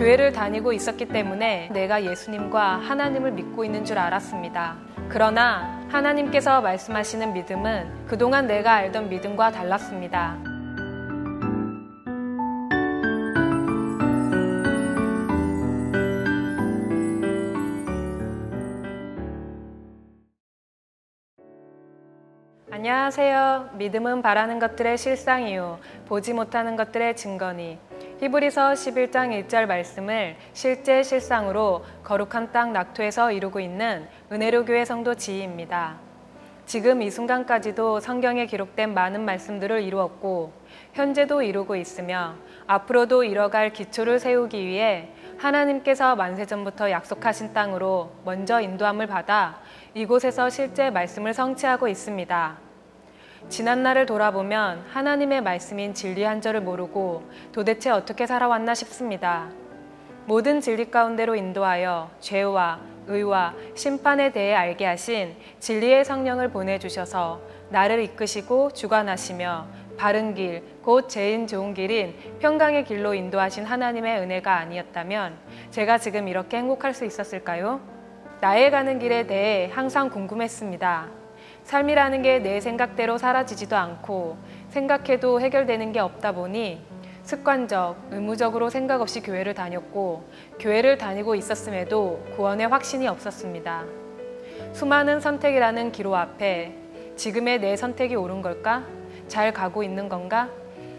교회를 다니고 있었기 때문에 내가 예수님과 하나님을 믿고 있는 줄 알았습니다. 그러나 하나님께서 말씀하시는 믿음은 그동안 내가 알던 믿음과 달랐습니다. 안녕하세요. 믿음은 바라는 것들의 실상이요. 보지 못하는 것들의 증거니. 히브리서 11장 1절 말씀을 실제 실상으로 거룩한 땅 낙토에서 이루고 있는 은혜로 교회 성도 지희입니다. 지금 이 순간까지도 성경에 기록된 많은 말씀들을 이루었고 현재도 이루고 있으며 앞으로도 이뤄갈 기초를 세우기 위해 하나님께서 만세전부터 약속하신 땅으로 먼저 인도함을 받아 이곳에서 실제 말씀을 성취하고 있습니다. 지난 날을 돌아보면 하나님의 말씀인 진리 한 절을 모르고 도대체 어떻게 살아왔나 싶습니다. 모든 진리 가운데로 인도하여 죄와 의와 심판에 대해 알게 하신 진리의 성령을 보내주셔서 나를 이끄시고 주관하시며 바른 길, 곧 죄인 좋은 길인 평강의 길로 인도하신 하나님의 은혜가 아니었다면 제가 지금 이렇게 행복할 수 있었을까요? 나의 가는 길에 대해 항상 궁금했습니다. 삶이라는 게 내 생각대로 사라지지도 않고 생각해도 해결되는 게 없다 보니 습관적, 의무적으로 생각 없이 교회를 다녔고 교회를 다니고 있었음에도 구원의 확신이 없었습니다. 수많은 선택이라는 기로 앞에 지금의 내 선택이 옳은 걸까? 잘 가고 있는 건가?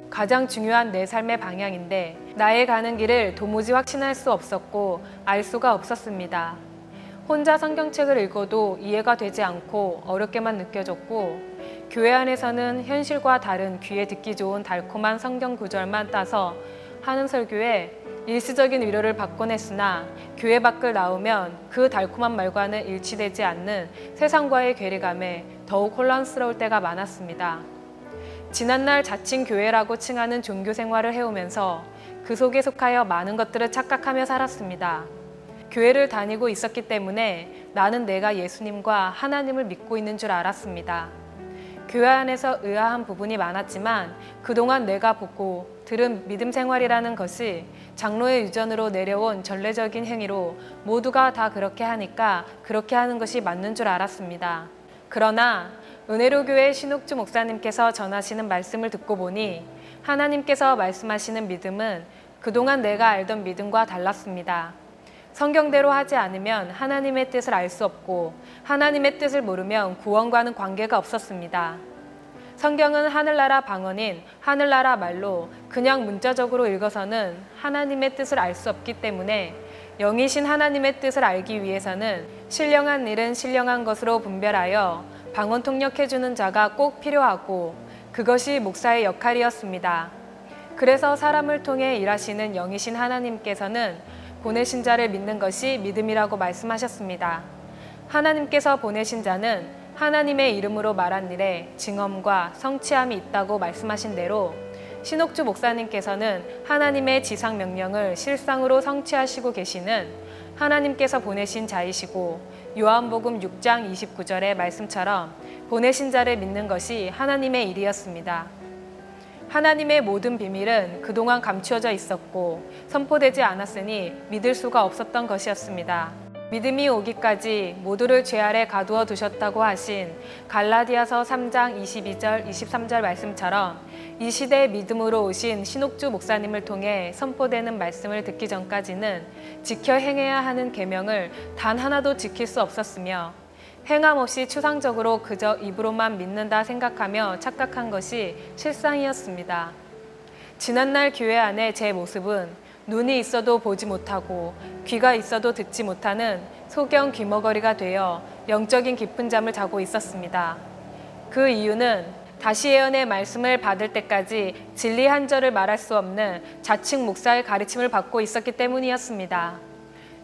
가장 중요한 내 삶의 방향인데 나의 가는 길을 도무지 확신할 수 없었고 알 수가 없었습니다. 혼자 성경책을 읽어도 이해가 되지 않고 어렵게만 느껴졌고 교회 안에서는 현실과 다른 귀에 듣기 좋은 달콤한 성경 구절만 따서 하는 설교에 일시적인 위로를 받곤 했으나 교회 밖을 나오면 그 달콤한 말과는 일치되지 않는 세상과의 괴리감에 더욱 혼란스러울 때가 많았습니다. 지난날 자칭 교회라고 칭하는 종교 생활을 해오면서 그 속에 속하여 많은 것들을 착각하며 살았습니다. 교회를 다니고 있었기 때문에 나는 내가 예수님과 하나님을 믿고 있는 줄 알았습니다. 교회 안에서 의아한 부분이 많았지만 그동안 내가 보고 들은 믿음 생활이라는 것이 장로의 유전으로 내려온 전례적인 행위로 모두가 다 그렇게 하니까 그렇게 하는 것이 맞는 줄 알았습니다. 그러나 은혜로 교회 신옥주 목사님께서 전하시는 말씀을 듣고 보니 하나님께서 말씀하시는 믿음은 그동안 내가 알던 믿음과 달랐습니다. 성경대로 하지 않으면 하나님의 뜻을 알 수 없고 하나님의 뜻을 모르면 구원과는 관계가 없었습니다. 성경은 하늘나라 방언인 하늘나라 말로 그냥 문자적으로 읽어서는 하나님의 뜻을 알 수 없기 때문에 영이신 하나님의 뜻을 알기 위해서는 신령한 일은 신령한 것으로 분별하여 방언 통역해주는 자가 꼭 필요하고 그것이 목사의 역할이었습니다. 그래서 사람을 통해 일하시는 영이신 하나님께서는 보내신 자를 믿는 것이 믿음이라고 말씀하셨습니다. 하나님께서 보내신 자는 하나님의 이름으로 말한 일에 증언과 성취함이 있다고 말씀하신 대로 신옥주 목사님께서는 하나님의 지상 명령을 실상으로 성취하시고 계시는 하나님께서 보내신 자이시고 요한복음 6장 29절의 말씀처럼 보내신 자를 믿는 것이 하나님의 일이었습니다. 하나님의 모든 비밀은 그동안 감추어져 있었고 선포되지 않았으니 믿을 수가 없었던 것이었습니다. 믿음이 오기까지 모두를 죄 아래 가두어 두셨다고 하신 갈라디아서 3장 22절 23절 말씀처럼 이 시대의 믿음으로 오신 신옥주 목사님을 통해 선포되는 말씀을 듣기 전까지는 지켜 행해야 하는 계명을 단 하나도 지킬 수 없었으며 행함 없이 추상적으로 그저 입으로만 믿는다 생각하며 착각한 것이 실상이었습니다. 지난날 교회 안에 제 모습은 눈이 있어도 보지 못하고 귀가 있어도 듣지 못하는 소경 귀머거리가 되어 영적인 깊은 잠을 자고 있었습니다. 그 이유는 다시 예언의 말씀을 받을 때까지 진리 한 절을 말할 수 없는 자칭 목사의 가르침을 받고 있었기 때문이었습니다.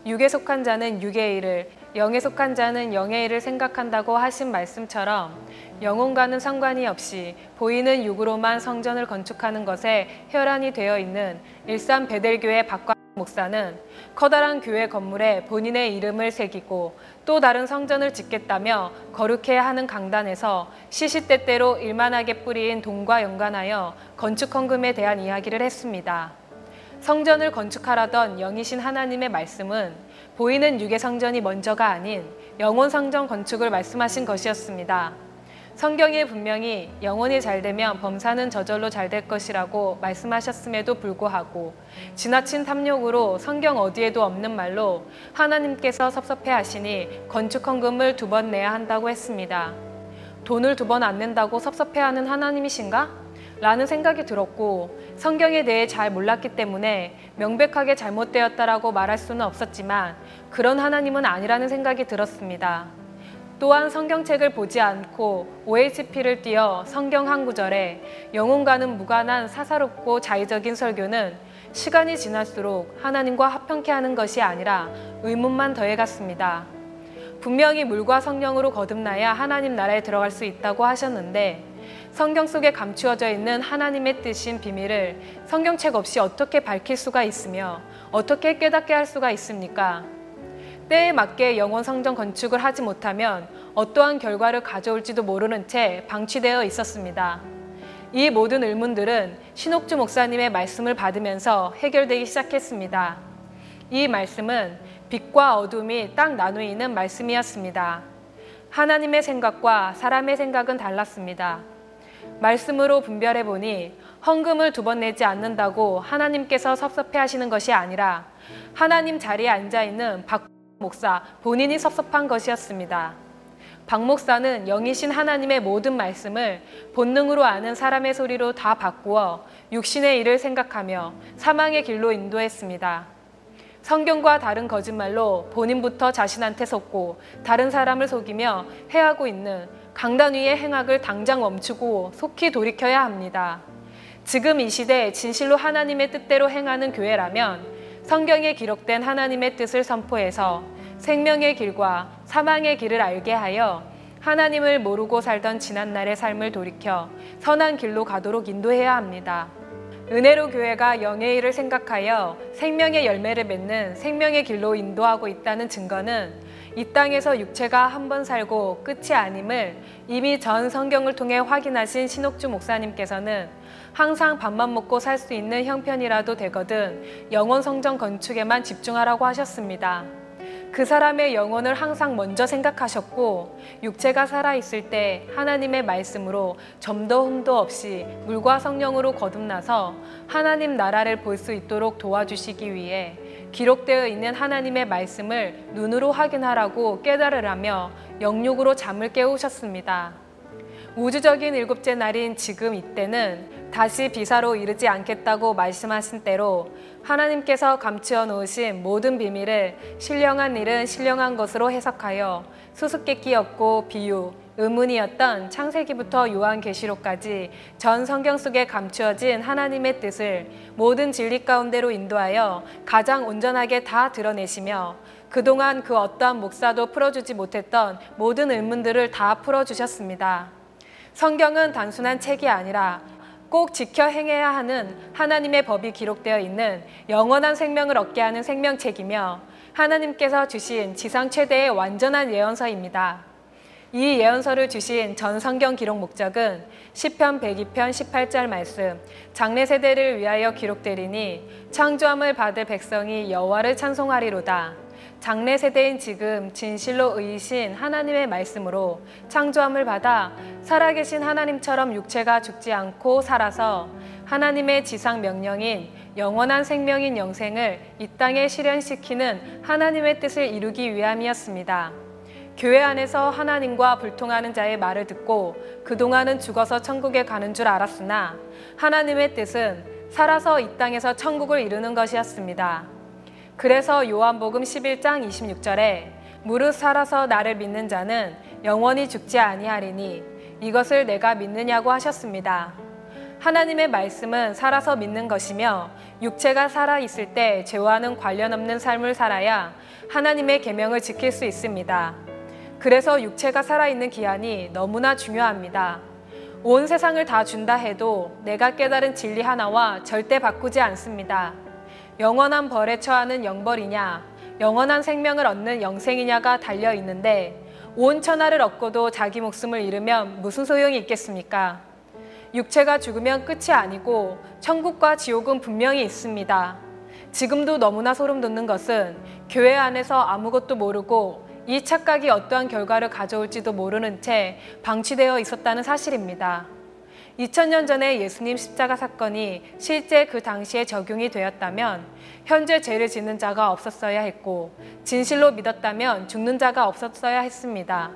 육에 속한 자는 육의 일을, 영에 속한 자는 영의 일을 생각한다고 하신 말씀처럼 영혼과는 상관이 없이 보이는 육으로만 성전을 건축하는 것에 혈안이 되어 있는 일산 베델교회 박광 목사는 커다란 교회 건물에 본인의 이름을 새기고 또 다른 성전을 짓겠다며 거룩해야 하는 강단에서 시시때때로 일만하게 뿌린 돈과 연관하여 건축 헌금에 대한 이야기를 했습니다. 성전을 건축하라던 영이신 하나님의 말씀은 보이는 성전이 먼저가 아닌 영혼 성전 건축을 말씀하신 것이었습니다. 성경에 분명히 영혼이 잘 되면 범사는 저절로 잘 될 것이라고 말씀하셨음에도 불구하고 지나친 탐욕으로 성경 어디에도 없는 말로 하나님께서 섭섭해 하시니 건축 헌금을 두 번 내야 한다고 했습니다. 돈을 두 번 안 낸다고 섭섭해 하는 하나님이신가? 라는 생각이 들었고 성경에 대해 잘 몰랐기 때문에 명백하게 잘못되었다라고 말할 수는 없었지만 그런 하나님은 아니라는 생각이 들었습니다. 또한 성경책을 보지 않고 OHP를 띄어 성경 한 구절에 영혼과는 무관한 사사롭고 자의적인 설교는 시간이 지날수록 하나님과 합평케 하는 것이 아니라 의문만 더해갔습니다. 분명히 물과 성령으로 거듭나야 하나님 나라에 들어갈 수 있다고 하셨는데 성경 속에 감추어져 있는 하나님의 뜻인 비밀을 성경책 없이 어떻게 밝힐 수가 있으며 어떻게 깨닫게 할 수가 있습니까? 때에 맞게 영원 성전 건축을 하지 못하면 어떠한 결과를 가져올지도 모르는 채 방치되어 있었습니다. 이 모든 의문들은 신옥주 목사님의 말씀을 받으면서 해결되기 시작했습니다. 이 말씀은 빛과 어둠이 딱 나누이는 말씀이었습니다. 하나님의 생각과 사람의 생각은 달랐습니다. 말씀으로 분별해 보니 헌금을 두 번 내지 않는다고 하나님께서 섭섭해 하시는 것이 아니라 하나님 자리에 앉아 있는 박 목사 본인이 섭섭한 것이었습니다. 박 목사는 영이신 하나님의 모든 말씀을 본능으로 아는 사람의 소리로 다 바꾸어 육신의 일을 생각하며 사망의 길로 인도했습니다. 성경과 다른 거짓말로 본인부터 자신한테 속고 다른 사람을 속이며 해하고 있는 강단 위의 행악을 당장 멈추고 속히 돌이켜야 합니다. 지금 이 시대 진실로 하나님의 뜻대로 행하는 교회라면 성경에 기록된 하나님의 뜻을 선포해서 생명의 길과 사망의 길을 알게 하여 하나님을 모르고 살던 지난날의 삶을 돌이켜 선한 길로 가도록 인도해야 합니다. 은혜로 교회가 영의 일을 생각하여 생명의 열매를 맺는 생명의 길로 인도하고 있다는 증거는 이 땅에서 육체가 한 번 살고 끝이 아님을 이미 전 성경을 통해 확인하신 신옥주 목사님께서는 항상 밥만 먹고 살 수 있는 형편이라도 되거든 영원 성전 건축에만 집중하라고 하셨습니다. 그 사람의 영혼을 항상 먼저 생각하셨고 육체가 살아 있을 때 하나님의 말씀으로 점도 흠도 없이 물과 성령으로 거듭나서 하나님 나라를 볼 수 있도록 도와주시기 위해 기록되어 있는 하나님의 말씀을 눈으로 확인하라고 깨달으라며 영육으로 잠을 깨우셨습니다. 우주적인 일곱째 날인 지금 이때는 다시 비사로 이르지 않겠다고 말씀하신 대로 하나님께서 감추어 놓으신 모든 비밀을 신령한 일은 신령한 것으로 해석하여 수수께끼 없고 비유, 의문이었던 창세기부터 요한계시록까지 전 성경 속에 감추어진 하나님의 뜻을 모든 진리 가운데로 인도하여 가장 온전하게 다 드러내시며 그동안 그 어떠한 목사도 풀어주지 못했던 모든 의문들을 다 풀어주셨습니다. 성경은 단순한 책이 아니라 꼭 지켜 행해야 하는 하나님의 법이 기록되어 있는 영원한 생명을 얻게 하는 생명책이며 하나님께서 주신 지상 최대의 완전한 예언서입니다. 이 예언서를 주신 전 성경 기록 목적은 시편 102편 18절 말씀 장래 세대를 위하여 기록되리니 창조함을 받을 백성이 여호와를 찬송하리로다. 장래 세대인 지금 진실로 의이신 하나님의 말씀으로 창조함을 받아 살아계신 하나님처럼 육체가 죽지 않고 살아서 하나님의 지상 명령인 영원한 생명인 영생을 이 땅에 실현시키는 하나님의 뜻을 이루기 위함이었습니다. 교회 안에서 하나님과 불통하는 자의 말을 듣고 그동안은 죽어서 천국에 가는 줄 알았으나 하나님의 뜻은 살아서 이 땅에서 천국을 이루는 것이었습니다. 그래서 요한복음 11장 26절에 무릇 살아서 나를 믿는 자는 영원히 죽지 아니하리니 이것을 내가 믿느냐고 하셨습니다. 하나님의 말씀은 살아서 믿는 것이며 육체가 살아 있을 때 죄와는 관련 없는 삶을 살아야 하나님의 계명을 지킬 수 있습니다. 그래서 육체가 살아 있는 기한이 너무나 중요합니다. 온 세상을 다 준다 해도 내가 깨달은 진리 하나와 절대 바꾸지 않습니다. 영원한 벌에 처하는 영벌이냐, 영원한 생명을 얻는 영생이냐가 달려 있는데 온 천하를 얻고도 자기 목숨을 잃으면 무슨 소용이 있겠습니까? 육체가 죽으면 끝이 아니고 천국과 지옥은 분명히 있습니다. 지금도 너무나 소름 돋는 것은 교회 안에서 아무것도 모르고 이 착각이 어떠한 결과를 가져올지도 모르는 채 방치되어 있었다는 사실입니다. 2000년 전에 예수님 십자가 사건이 실제 그 당시에 적용이 되었다면 현재 죄를 짓는 자가 없었어야 했고 진실로 믿었다면 죽는 자가 없었어야 했습니다.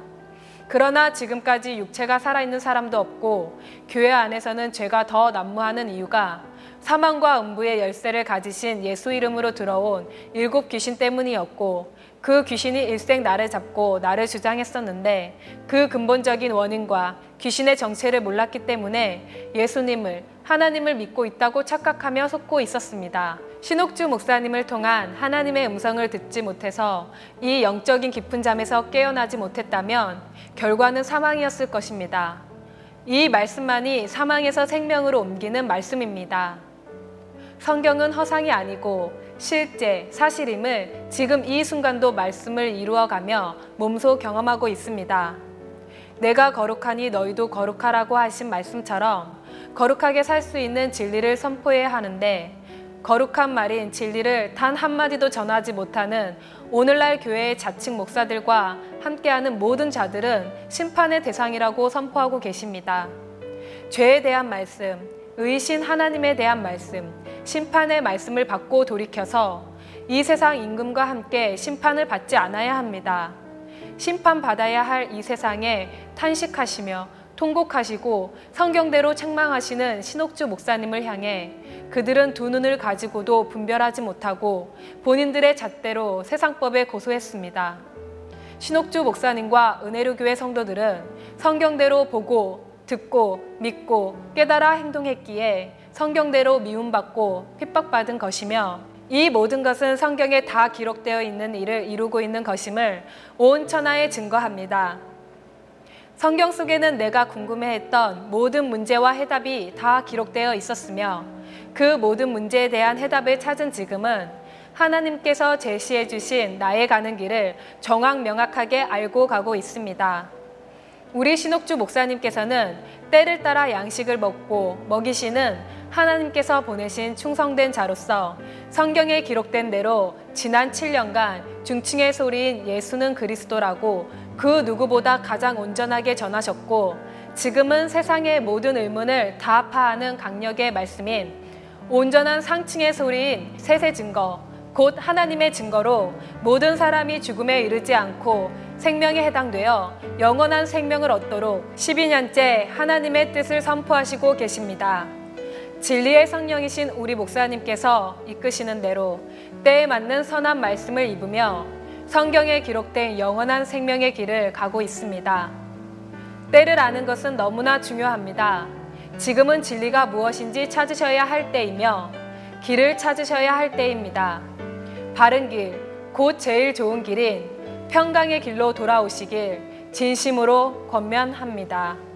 그러나 지금까지 육체가 살아있는 사람도 없고 교회 안에서는 죄가 더 난무하는 이유가 사망과 음부의 열쇠를 가지신 예수 이름으로 들어온 일곱 귀신 때문이었고 그 귀신이 일생 나를 잡고 나를 주장했었는데 그 근본적인 원인과 귀신의 정체를 몰랐기 때문에 예수님을 하나님을 믿고 있다고 착각하며 속고 있었습니다. 신옥주 목사님을 통한 하나님의 음성을 듣지 못해서 이 영적인 깊은 잠에서 깨어나지 못했다면 결과는 사망이었을 것입니다. 이 말씀만이 사망에서 생명으로 옮기는 말씀입니다. 성경은 허상이 아니고 실제 사실임을 지금 이 순간도 말씀을 이루어가며 몸소 경험하고 있습니다. 내가 거룩하니 너희도 거룩하라고 하신 말씀처럼 거룩하게 살 수 있는 진리를 선포해야 하는데 거룩한 말인 진리를 단 한마디도 전하지 못하는 오늘날 교회의 자칭 목사들과 함께하는 모든 자들은 심판의 대상이라고 선포하고 계십니다. 죄에 대한 말씀, 의신 하나님에 대한 말씀, 심판의 말씀을 받고 돌이켜서 이 세상 임금과 함께 심판을 받지 않아야 합니다. 심판받아야 할 이 세상에 탄식하시며 통곡하시고 성경대로 책망하시는 신옥주 목사님을 향해 그들은 두 눈을 가지고도 분별하지 못하고 본인들의 잣대로 세상법에 고소했습니다. 신옥주 목사님과 은혜로교회 성도들은 성경대로 보고 듣고 믿고 깨달아 행동했기에 성경대로 미움받고 핍박받은 것이며 이 모든 것은 성경에 다 기록되어 있는 일을 이루고 있는 것임을 온 천하에 증거합니다. 성경 속에는 내가 궁금해했던 모든 문제와 해답이 다 기록되어 있었으며 그 모든 문제에 대한 해답을 찾은 지금은 하나님께서 제시해 주신 나의 가는 길을 정확 명확하게 알고 가고 있습니다. 우리 신옥주 목사님께서는 때를 따라 양식을 먹고 먹이시는 하나님께서 보내신 충성된 자로서 성경에 기록된 대로 지난 7년간 중층의 소리인 예수는 그리스도라고 그 누구보다 가장 온전하게 전하셨고 지금은 세상의 모든 의문을 다 파하는 강력의 말씀인 온전한 상층의 소리인 세세 증거 곧 하나님의 증거로 모든 사람이 죽음에 이르지 않고 생명에 해당되어 영원한 생명을 얻도록 12년째 하나님의 뜻을 선포하시고 계십니다. 진리의 성령이신 우리 목사님께서 이끄시는 대로 때에 맞는 선한 말씀을 입으며 성경에 기록된 영원한 생명의 길을 가고 있습니다. 때를 아는 것은 너무나 중요합니다. 지금은 진리가 무엇인지 찾으셔야 할 때이며 길을 찾으셔야 할 때입니다. 바른 길, 곧 제일 좋은 길인 평강의 길로 돌아오시길 진심으로 권면합니다.